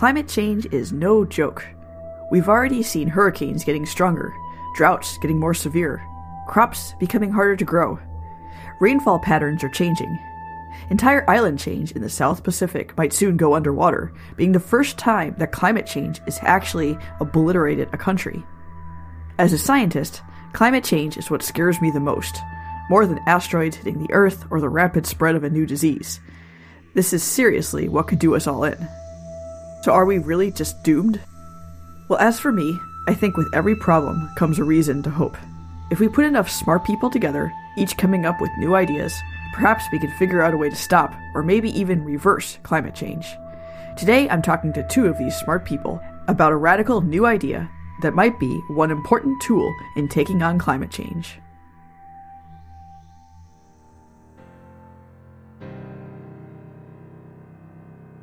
climate change is no joke. We've already seen hurricanes getting stronger, droughts getting more severe, crops becoming harder to grow. Rainfall patterns are changing. Entire island change in the South Pacific might soon go underwater, being the first time that climate change is actually obliterated a country. As a scientist, climate change is what scares me the most, more than asteroids hitting the Earth or the rapid spread of a new disease. This is seriously what could do us all in. So are we really just doomed? Well, as for me, I think with every problem comes a reason to hope. If we put enough smart people together, each coming up with new ideas, perhaps we could figure out a way to stop, or maybe even reverse, climate change. Today, I'm talking to two of these smart people about a radical new idea that might be one important tool in taking on climate change.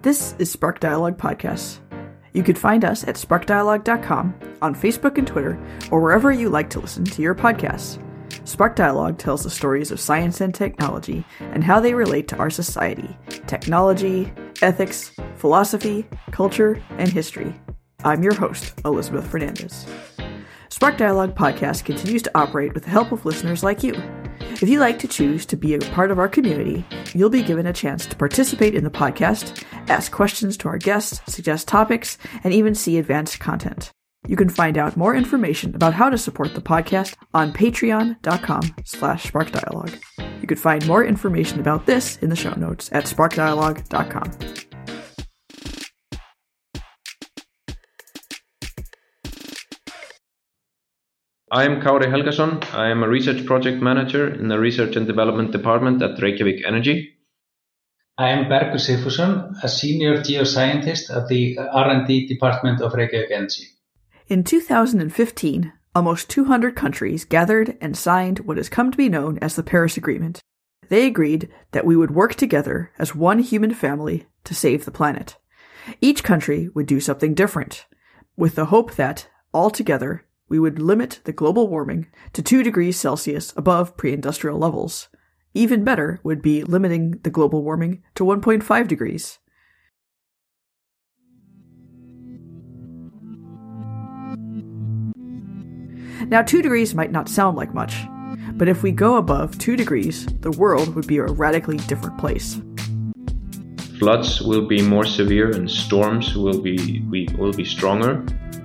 This is Spark Dialogue Podcast. You can find us at sparkdialogue.com, on Facebook and Twitter, or wherever you like to listen to your podcasts. Spark Dialogue tells the stories of science and technology and how they relate to our society, technology, ethics, philosophy, culture, and history. I'm your host, Elizabeth Fernandez. Spark Dialogue podcast continues to operate with the help of listeners like you. If you like to choose to be a part of our community, you'll be given a chance to participate in the podcast, ask questions to our guests, suggest topics, and even see advanced content. You can find out more information about how to support the podcast on patreon.com slash sparkdialogue. You can find more information about this in the show notes at sparkdialogue.com. I am Kári Helgason. I am a research project manager in the research and development department at Reykjavik Energy. I am Bergur Sigfússon, a senior geoscientist at the R&D department of Reykjavik Energy. In 2015, almost 200 countries gathered and signed what has come to be known as the Paris Agreement. They agreed that we would work together as one human family to save the planet. Each country would do something different, with the hope that, all together, we would limit the global warming to 2 degrees Celsius above pre industrial levels. Even better would be limiting the global warming to 1.5 degrees. Now, 2 degrees might not sound like much, but if we go above 2 degrees, the world would be a radically different place. Floods will be more severe and storms will be, will be stronger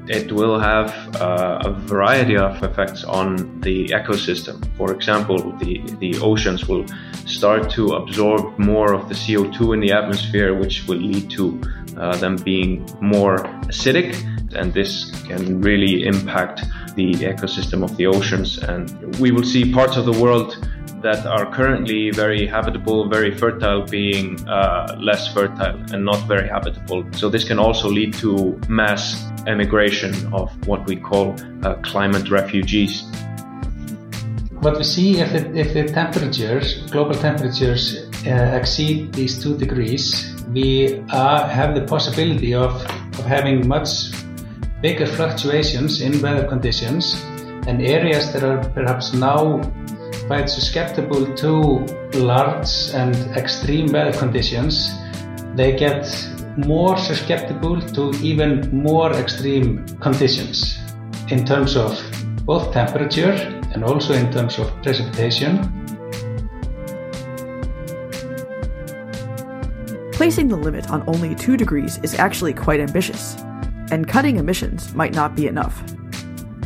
it will have uh, a variety of effects on the ecosystem. For example, the, the oceans will start to absorb more of the CO2 in the atmosphere, which will lead to uh, them being more acidic, and this can really impact the ecosystem of the oceans. And we will see parts of the world that are currently very habitable, very fertile, being uh, less fertile and not very habitable. So this can also lead to mass emigration of what we call uh, climate refugees. What we see if, it, if the temperatures, global temperatures, uh, exceed these two degrees, we have the possibility of, of having much bigger fluctuations in weather conditions and areas that are perhaps now quite susceptible to large and extreme weather conditions, they get more susceptible to even more extreme conditions in terms of both temperature and also in terms of precipitation. Placing the limit on only 2 degrees is actually quite ambitious, and cutting emissions might not be enough.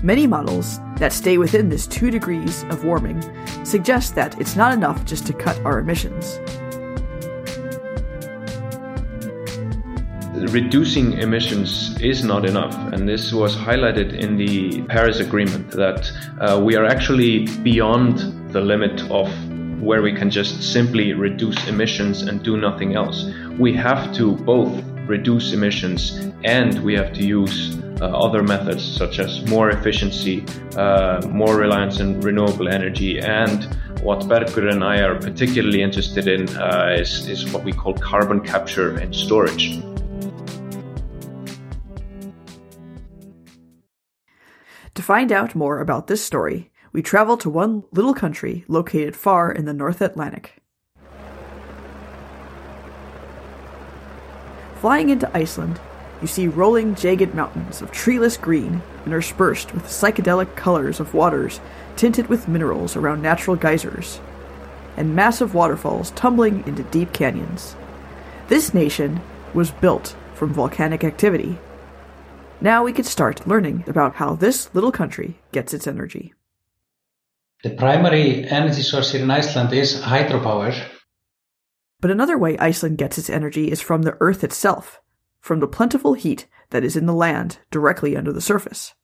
Many models that stay within this 2 degrees of warming suggest that it's not enough just to cut our emissions. Reducing emissions is not enough, and this was highlighted in the Paris Agreement that uh, we are actually beyond the limit of where we can just simply reduce emissions and do nothing else. We have to both reduce emissions and we have to use uh, other methods such as more efficiency, uh, more reliance on renewable energy, and what Bergur and I are particularly interested in uh, is, is what we call carbon capture and storage. To find out more about this story, we travel to one little country located far in the North Atlantic. Flying into Iceland, you see rolling, jagged mountains of treeless green interspersed with psychedelic colors of waters tinted with minerals around natural geysers, and massive waterfalls tumbling into deep canyons. This nation was built from volcanic activity. Now we could start learning about how this little country gets its energy. The primary energy source here in Iceland is hydropower. But another way Iceland gets its energy is from the earth itself, from the plentiful heat that is in the land directly under the surface.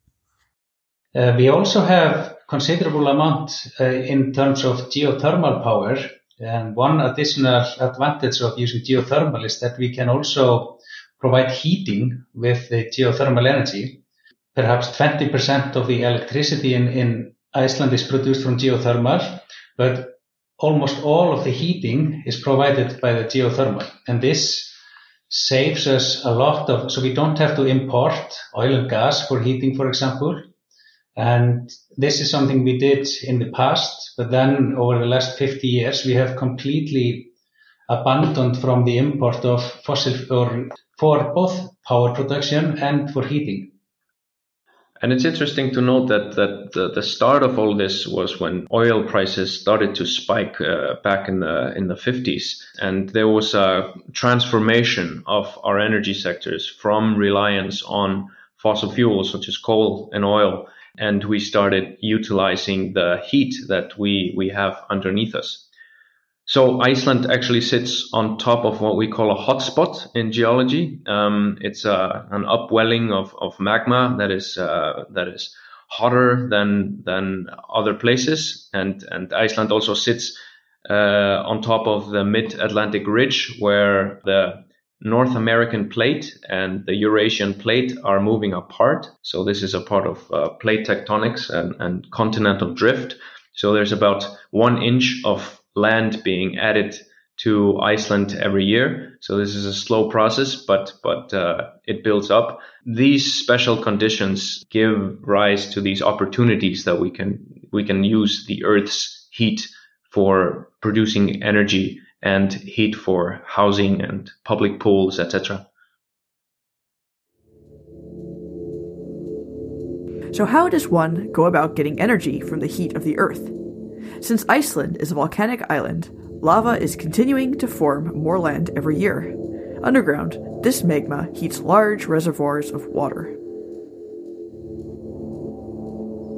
Uh, we also have considerable amount uh, in terms of geothermal power. And one additional advantage of using geothermal is that we can also provide heating with the geothermal energy. Perhaps 20% of the electricity in, in Iceland is produced from geothermal, but almost all of the heating is provided by the geothermal. And this saves us a lot of, so we don't have to import oil and gas for heating, for example. And this is something we did in the past, but then over the last 50 years, we have completely abandoned from the import of fossil or for both power production and for heating. And it's interesting to note that that the, the, start of all this was when oil prices started to spike uh, back in the in the 50s, and there was a transformation of our energy sectors from reliance on fossil fuels such as coal and oil, and we started utilizing the heat that we we have underneath us. So Iceland actually sits on top of what we call a hotspot in geology. Um, it's uh, an upwelling of, of magma that is uh, that is hotter than than other places, and and Iceland also sits uh, on top of the Mid-Atlantic Ridge, where the North American plate and the Eurasian plate are moving apart. So this is a part of uh, plate tectonics and, and continental drift. So there's about one inch of land being added to Iceland every year. So this is a slow process, but but uh, it builds up. These special conditions give rise to these opportunities that we can we can use the Earth's heat for producing energy and heat for housing and public pools, etc. So how does one go about getting energy from the heat of the Earth? Since Iceland is a volcanic island, lava is continuing to form more land every year. Underground, this magma heats large reservoirs of water.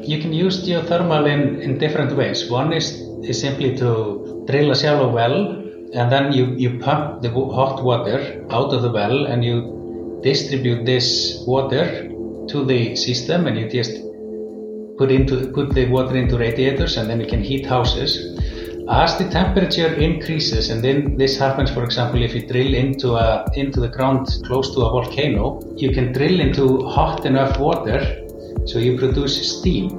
You can use geothermal in, in different ways. One is, is simply to drill a shallow well and then you, you pump the hot water out of the well and you distribute this water to the system and you just put into put the water into radiators and then you can heat houses. As the temperature increases and then this happens for example if you drill into a into the ground close to a volcano you can drill into hot enough water so you produce steam.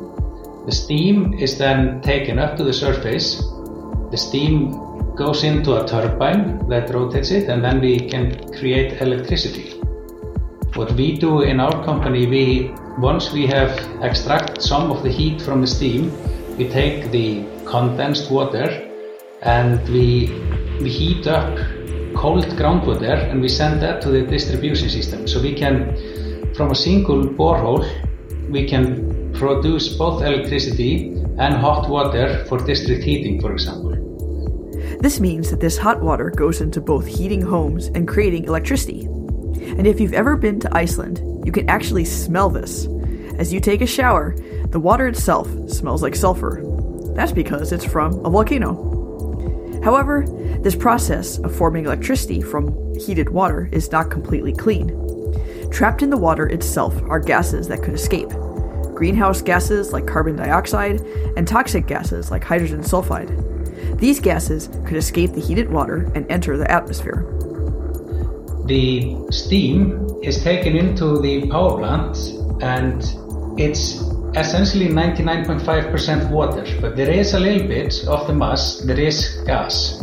The steam is then taken up to the surface. The steam goes into a turbine that rotates it and then we can create electricity. What we do in our company we once we have extracted some of the heat from the steam, we take the condensed water and we, we heat up cold groundwater and we send that to the distribution system. So we can, from a single borehole, we can produce both electricity and hot water for district heating, for example. This means that this hot water goes into both heating homes and creating electricity. And if you've ever been to Iceland, you can actually smell this. As you take a shower, the water itself smells like sulfur. That's because it's from a volcano. However, this process of forming electricity from heated water is not completely clean. Trapped in the water itself are gases that could escape greenhouse gases like carbon dioxide and toxic gases like hydrogen sulfide. These gases could escape the heated water and enter the atmosphere the steam is taken into the power plant and it's essentially 99.5% water, but there is a little bit of the mass, there is gas,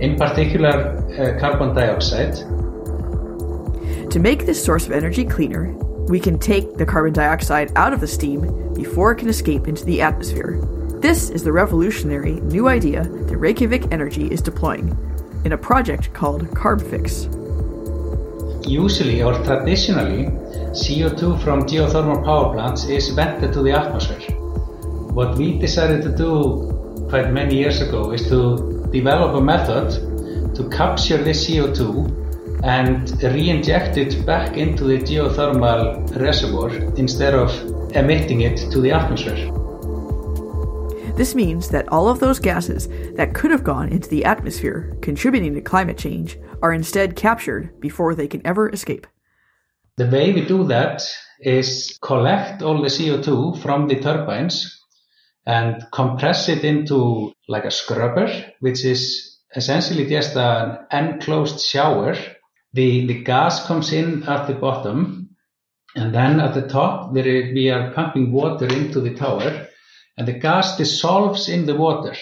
in particular uh, carbon dioxide. To make this source of energy cleaner, we can take the carbon dioxide out of the steam before it can escape into the atmosphere. This is the revolutionary new idea that Reykjavik Energy is deploying in a project called CarbFix. Usually or traditionally, CO2 from geothermal power plants is vented to the atmosphere. What we decided to do quite many years ago is to develop a method to capture this CO2 and re-inject it back into the geothermal reservoir instead of emitting it to the atmosphere. This means that all of those gases that could have gone into the atmosphere, contributing to climate change, are instead captured before they can ever escape. The way we do that is collect all the CO2 from the turbines and compress it into like a scrubber, which is essentially just an enclosed shower. The, the gas comes in at the bottom and then at the top we are pumping water into the tower and the gas dissolves in the water.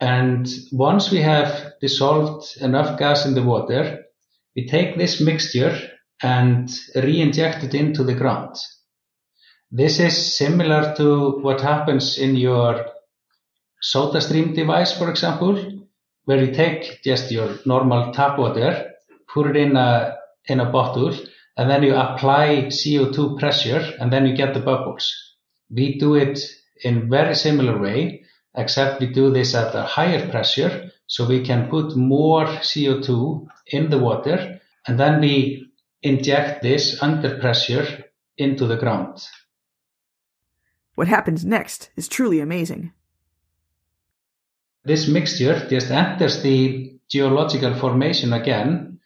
And once we have dissolved enough gas in the water, we take this mixture and re-inject it into the ground. This is similar to what happens in your soda stream device, for example, where you take just your normal tap water, put it in a, in a bottle, and then you apply CO2 pressure, and then you get the bubbles. We do it in very similar way, except we do this at a higher pressure, so we can put more CO2 in the water, and then we inject this under pressure into the ground. What happens next is truly amazing. This mixture just enters the geological formation again,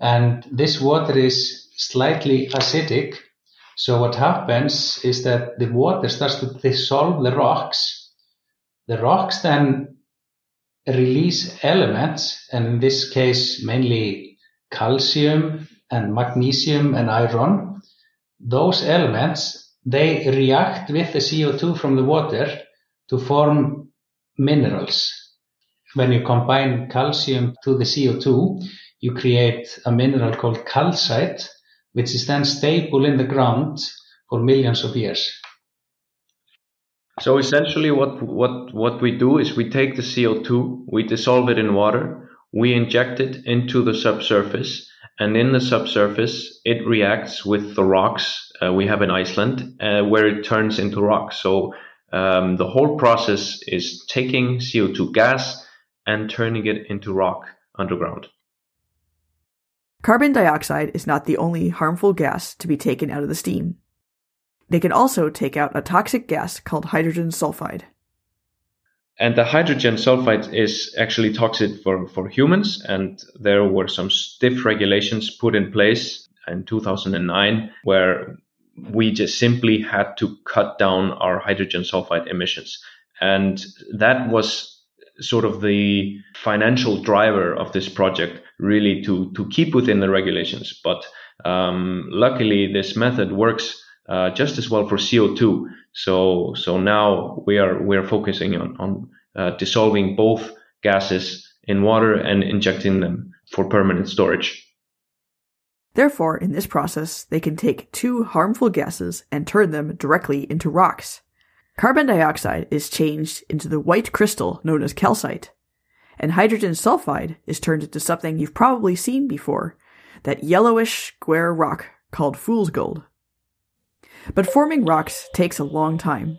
and this water is slightly acidic, so what happens is that the water starts to dissolve the rocks. The rocks then release elements, and in this case mainly calcium and magnesium and iron. Those elements, they react with the CO2 from the water to form minerals. When you combine calcium to the CO2, you create a mineral called calcite, which is then stable in the ground for millions of years. So essentially what, what, what we do is we take the CO2, we dissolve it in water, we inject it into the subsurface, and in the subsurface, it reacts with the rocks uh, we have in Iceland, uh, where it turns into rock. So um, the whole process is taking CO2 gas and turning it into rock underground. Carbon dioxide is not the only harmful gas to be taken out of the steam. They can also take out a toxic gas called hydrogen sulfide. And the hydrogen sulfide is actually toxic for, for humans. And there were some stiff regulations put in place in 2009 where we just simply had to cut down our hydrogen sulfide emissions. And that was sort of the financial driver of this project really to to keep within the regulations. But um, luckily this method works uh, just as well for CO2 so so now we are we are focusing on on uh, dissolving both gases in water and injecting them for permanent storage. Therefore, in this process, they can take two harmful gases and turn them directly into rocks. Carbon dioxide is changed into the white crystal known as calcite, and hydrogen sulfide is turned into something you've probably seen before, that yellowish square rock called fool's gold. But forming rocks takes a long time.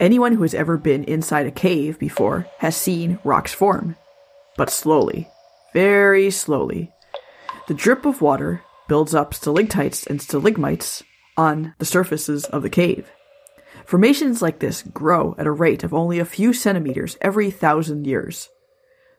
Anyone who has ever been inside a cave before has seen rocks form, but slowly, very slowly. The drip of water builds up stalactites and stalagmites on the surfaces of the cave. Formations like this grow at a rate of only a few centimeters every thousand years.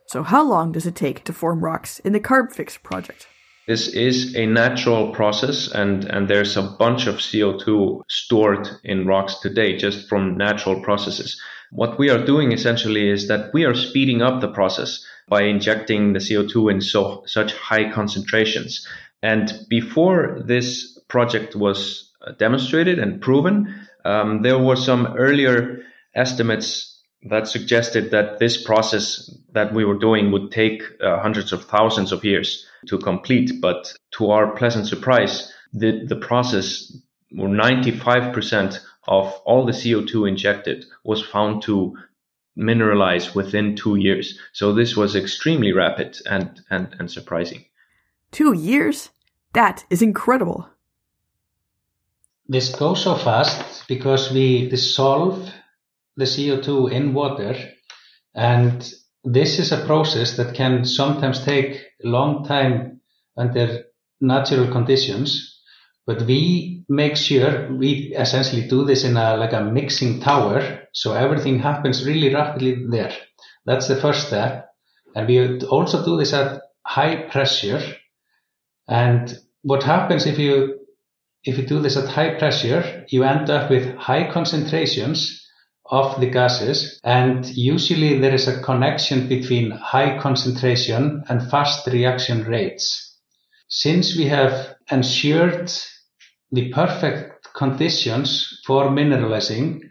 So, how long does it take to form rocks in the Carbfix project? This is a natural process, and, and there's a bunch of CO2 stored in rocks today just from natural processes. What we are doing essentially is that we are speeding up the process by injecting the CO2 in so, such high concentrations. And before this project was demonstrated and proven, um, there were some earlier estimates that suggested that this process that we were doing would take uh, hundreds of thousands of years to complete. But to our pleasant surprise, the, the process, 95% of all the CO2 injected was found to mineralize within two years. So this was extremely rapid and, and, and surprising. Two years? That is incredible. This goes so fast because we dissolve the CO2 in water, and this is a process that can sometimes take a long time under natural conditions. But we make sure we essentially do this in a like a mixing tower, so everything happens really rapidly there. That's the first step, and we also do this at high pressure. And what happens if you if you do this at high pressure, you end up with high concentrations of the gases and usually there is a connection between high concentration and fast reaction rates. Since we have ensured the perfect conditions for mineralizing,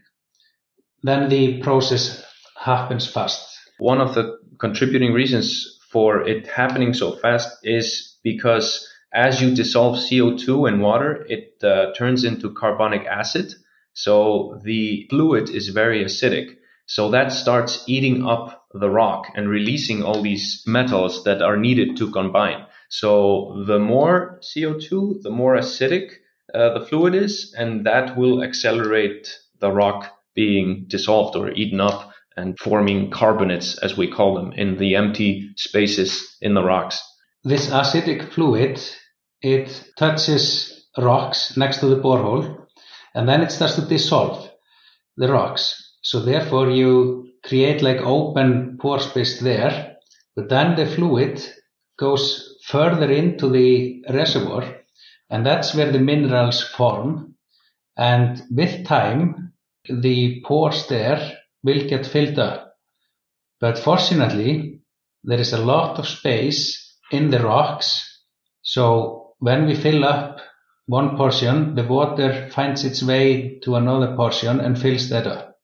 then the process happens fast. One of the contributing reasons for it happening so fast is because as you dissolve CO2 in water, it uh, turns into carbonic acid. So the fluid is very acidic. So that starts eating up the rock and releasing all these metals that are needed to combine. So the more CO2, the more acidic uh, the fluid is, and that will accelerate the rock being dissolved or eaten up and forming carbonates, as we call them, in the empty spaces in the rocks. This acidic fluid, it touches rocks next to the borehole and then it starts to dissolve the rocks. So therefore you create like open pore space there, but then the fluid goes further into the reservoir and that's where the minerals form. And with time, the pores there will get filled up. But fortunately, there is a lot of space in the rocks. So when we fill up one portion, the water finds its way to another portion and fills that up.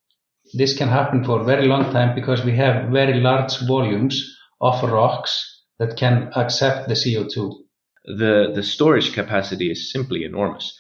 This can happen for a very long time because we have very large volumes of rocks that can accept the CO2. The, the storage capacity is simply enormous.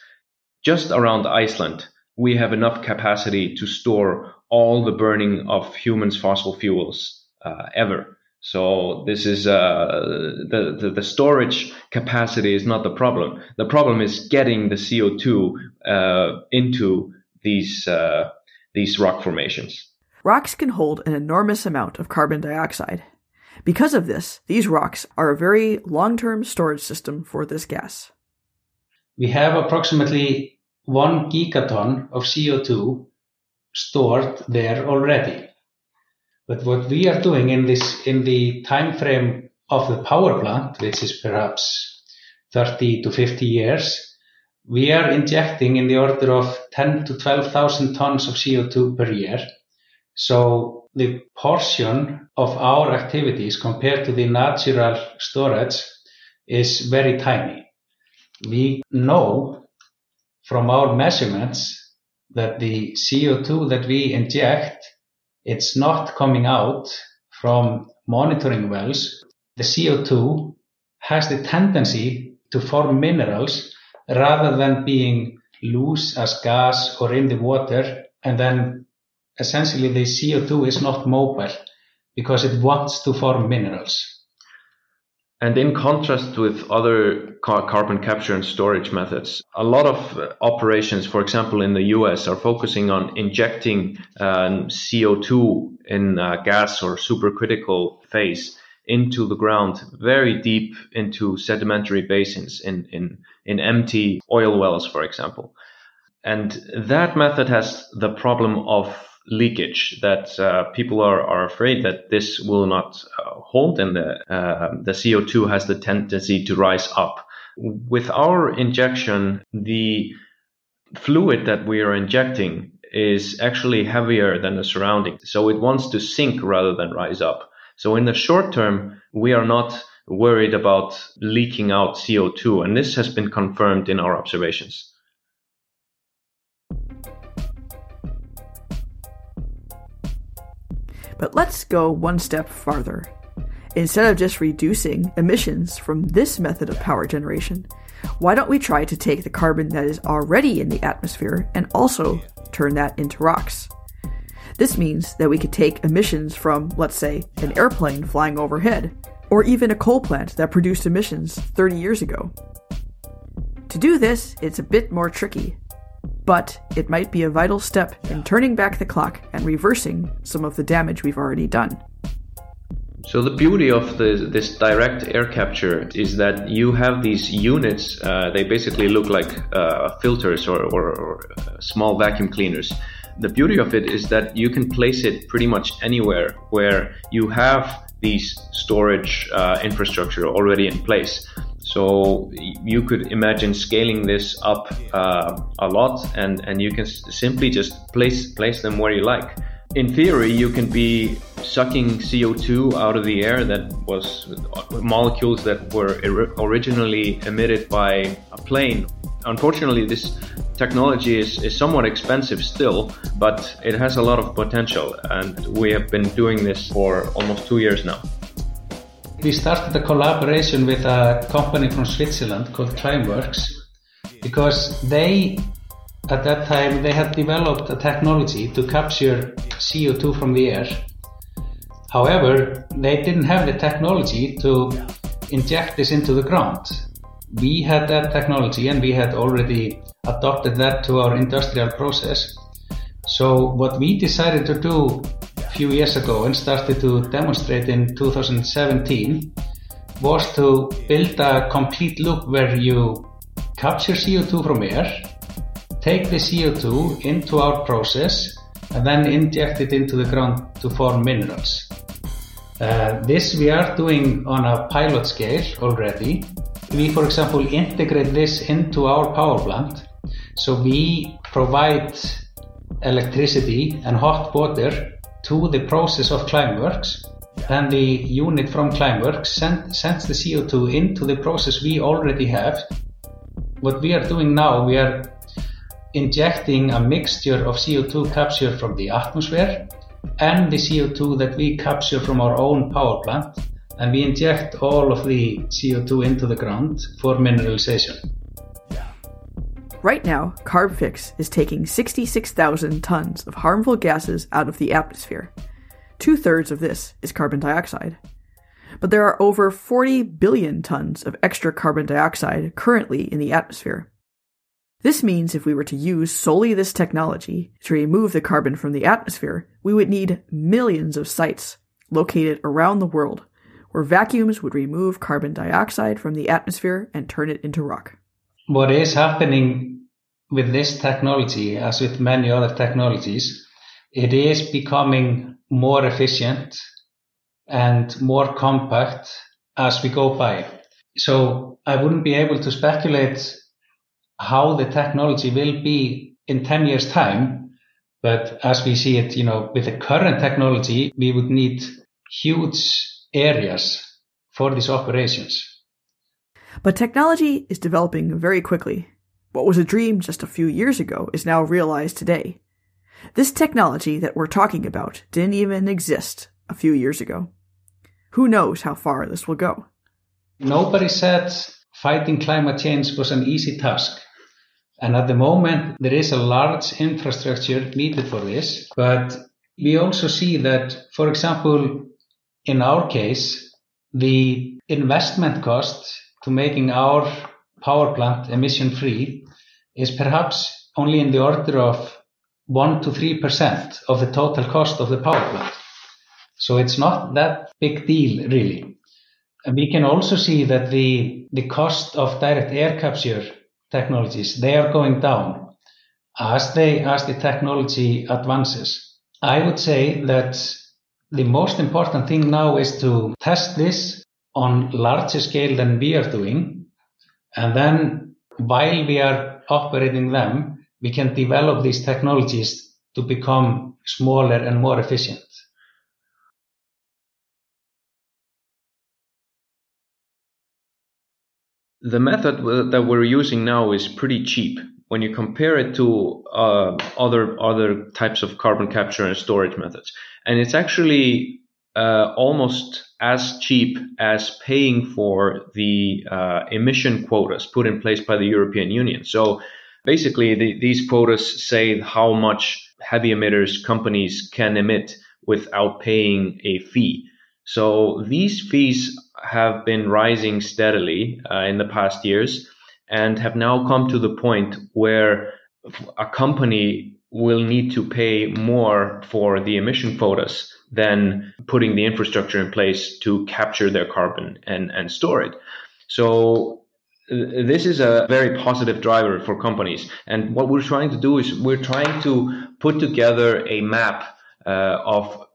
Just around Iceland, we have enough capacity to store all the burning of humans' fossil fuels uh, ever. So this is uh, the, the, the storage capacity is not the problem. The problem is getting the CO two uh, into these uh, these rock formations. Rocks can hold an enormous amount of carbon dioxide. Because of this, these rocks are a very long term storage system for this gas. We have approximately one gigaton of CO2 stored there already. But what we are doing in this, in the time frame of the power plant, which is perhaps 30 to 50 years, we are injecting in the order of 10 to 12,000 tons of CO2 per year. So the portion of our activities compared to the natural storage is very tiny. We know from our measurements that the CO2 that we inject it's not coming out from monitoring wells. The CO2 has the tendency to form minerals rather than being loose as gas or in the water. And then essentially the CO2 is not mobile because it wants to form minerals. And in contrast with other car- carbon capture and storage methods, a lot of uh, operations, for example, in the US, are focusing on injecting um, CO2 in a gas or supercritical phase into the ground, very deep into sedimentary basins in, in, in empty oil wells, for example. And that method has the problem of leakage that uh, people are, are afraid that this will not uh, hold and the, uh, the CO2 has the tendency to rise up. With our injection, the fluid that we are injecting is actually heavier than the surrounding. So it wants to sink rather than rise up. So in the short term, we are not worried about leaking out CO2. And this has been confirmed in our observations. But let's go one step farther. Instead of just reducing emissions from this method of power generation, why don't we try to take the carbon that is already in the atmosphere and also turn that into rocks? This means that we could take emissions from, let's say, an airplane flying overhead, or even a coal plant that produced emissions 30 years ago. To do this, it's a bit more tricky, but it might be a vital step in turning back the clock and reversing some of the damage we've already done. So the beauty of the, this direct air capture is that you have these units. Uh, they basically look like uh, filters or, or, or, uh, small vacuum cleaners. The beauty of it is that you can place it pretty much anywhere where you have these storage uh, infrastructure already in place. So you could imagine scaling this up uh, a lot, and, and you can simply just place place them where you like. In theory, you can be sucking CO2 out of the air that was molecules that were originally emitted by a plane. Unfortunately, this technology is, is somewhat expensive still, but it has a lot of potential, and we have been doing this for almost two years now. We started a collaboration with a company from Switzerland called Climeworks because they, at that time, they had developed a technology to capture CO2 from the air. However, they didn't have the technology to inject this into the ground. We had that technology and we had already adopted that to our industrial process. So what we decided to do few years ago and started to demonstrate in 2017 was to build a complete loop where you capture CO2 from air, take the CO2 into our process, and then inject it into the ground to form minerals. Uh, this we are doing on a pilot scale already. We, for example, integrate this into our power plant. So we provide electricity and hot water to the process of Climeworks. Then the unit from Climeworks send, sends the CO2 into the process we already have. What we are doing now, we are injecting a mixture of CO2 capture from the atmosphere and the CO2 that we capture from our own power plant and we inject all of the CO2 into the ground for mineralization. Right now, Carbfix is taking 66,000 tons of harmful gases out of the atmosphere. Two thirds of this is carbon dioxide. But there are over 40 billion tons of extra carbon dioxide currently in the atmosphere. This means if we were to use solely this technology to remove the carbon from the atmosphere, we would need millions of sites located around the world where vacuums would remove carbon dioxide from the atmosphere and turn it into rock. What is happening with this technology, as with many other technologies, it is becoming more efficient and more compact as we go by. So I wouldn't be able to speculate how the technology will be in 10 years time. But as we see it, you know, with the current technology, we would need huge areas for these operations. But technology is developing very quickly. What was a dream just a few years ago is now realized today. This technology that we're talking about didn't even exist a few years ago. Who knows how far this will go? Nobody said fighting climate change was an easy task. And at the moment, there is a large infrastructure needed for this. But we also see that, for example, in our case, the investment cost to making our power plant emission free is perhaps only in the order of 1 to 3% of the total cost of the power plant. So it's not that big deal really. And we can also see that the, the cost of direct air capture technologies, they are going down as they, as the technology advances. I would say that the most important thing now is to test this on larger scale than we are doing. And then while we are operating them, we can develop these technologies to become smaller and more efficient. The method that we're using now is pretty cheap. When you compare it to uh, other other types of carbon capture and storage methods, and it's actually uh, almost as cheap as paying for the uh, emission quotas put in place by the European Union. So basically, the, these quotas say how much heavy emitters companies can emit without paying a fee. So these fees have been rising steadily uh, in the past years. and have now come to the point where a company will need to pay more for the emission quotas than putting the infrastructure in place to capture their carbon and, and store it. So this is a very positive driver for companies. And what we're trying to do is we're trying to put together a map uh, of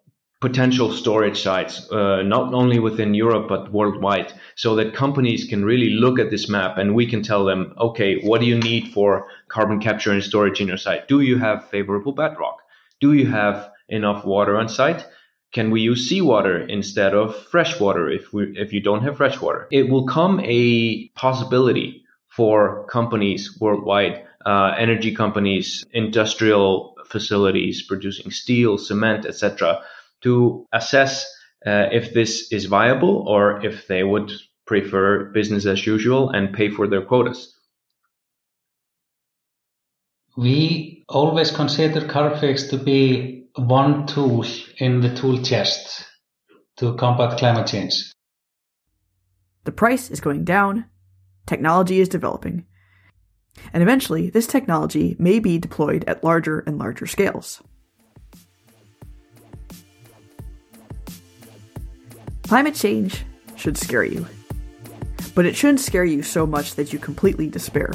potential storage sites, uh, not only within Europe, but worldwide, so that companies can really look at this map and we can tell them, okay, what do you need for carbon capture and storage in your site? Do you have favorable bedrock? Do you have enough water on site? Can we use seawater instead of fresh water if we if you don't have fresh water? It will come a possibility for companies worldwide, uh, energy companies, industrial facilities producing steel, cement, etc., to assess uh, if this is viable or if they would prefer business as usual and pay for their quotas. We always consider Carbfix to be one tool in the tool chest to combat climate change. The price is going down, technology is developing, and eventually this technology may be deployed at larger and larger scales. Climate change should scare you, but it shouldn't scare you so much that you completely despair.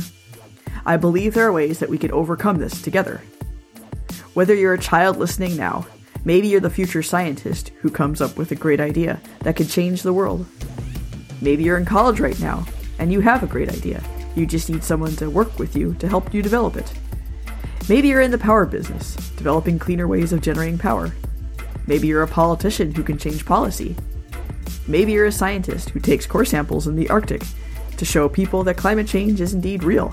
I believe there are ways that we can overcome this together. Whether you're a child listening now, maybe you're the future scientist who comes up with a great idea that could change the world. Maybe you're in college right now and you have a great idea. You just need someone to work with you to help you develop it. Maybe you're in the power business, developing cleaner ways of generating power. Maybe you're a politician who can change policy. Maybe you're a scientist who takes core samples in the Arctic to show people that climate change is indeed real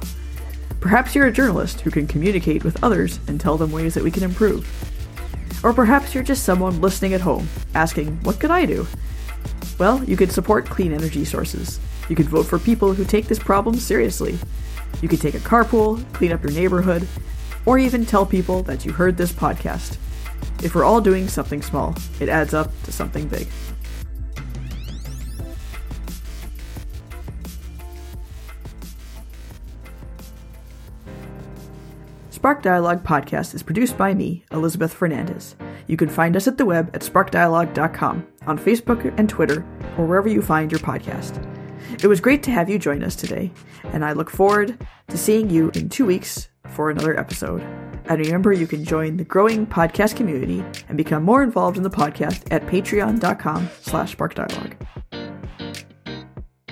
Perhaps you're a journalist who can communicate with others and tell them ways that we can improve. Or perhaps you're just someone listening at home, asking, What could I do? Well, you could support clean energy sources. You could vote for people who take this problem seriously. You could take a carpool, clean up your neighborhood, or even tell people that you heard this podcast. If we're all doing something small, it adds up to something big. Spark Dialogue podcast is produced by me, Elizabeth Fernandez. You can find us at the web at sparkdialogue.com, on Facebook and Twitter, or wherever you find your podcast. It was great to have you join us today, and I look forward to seeing you in two weeks for another episode. And remember, you can join the growing podcast community and become more involved in the podcast at patreon.com slash sparkdialogue.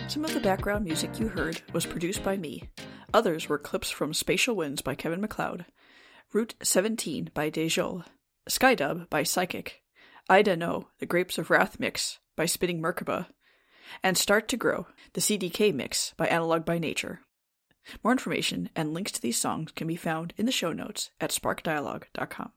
Some of the background music you heard was produced by me, Others were clips from Spatial Winds by Kevin MacLeod, Route 17 by Dejol, Skydub by Psychic, Ida No, The Grapes of Wrath mix by Spinning Merkaba, and Start to Grow, the CDK mix by Analog by Nature. More information and links to these songs can be found in the show notes at sparkdialogue.com.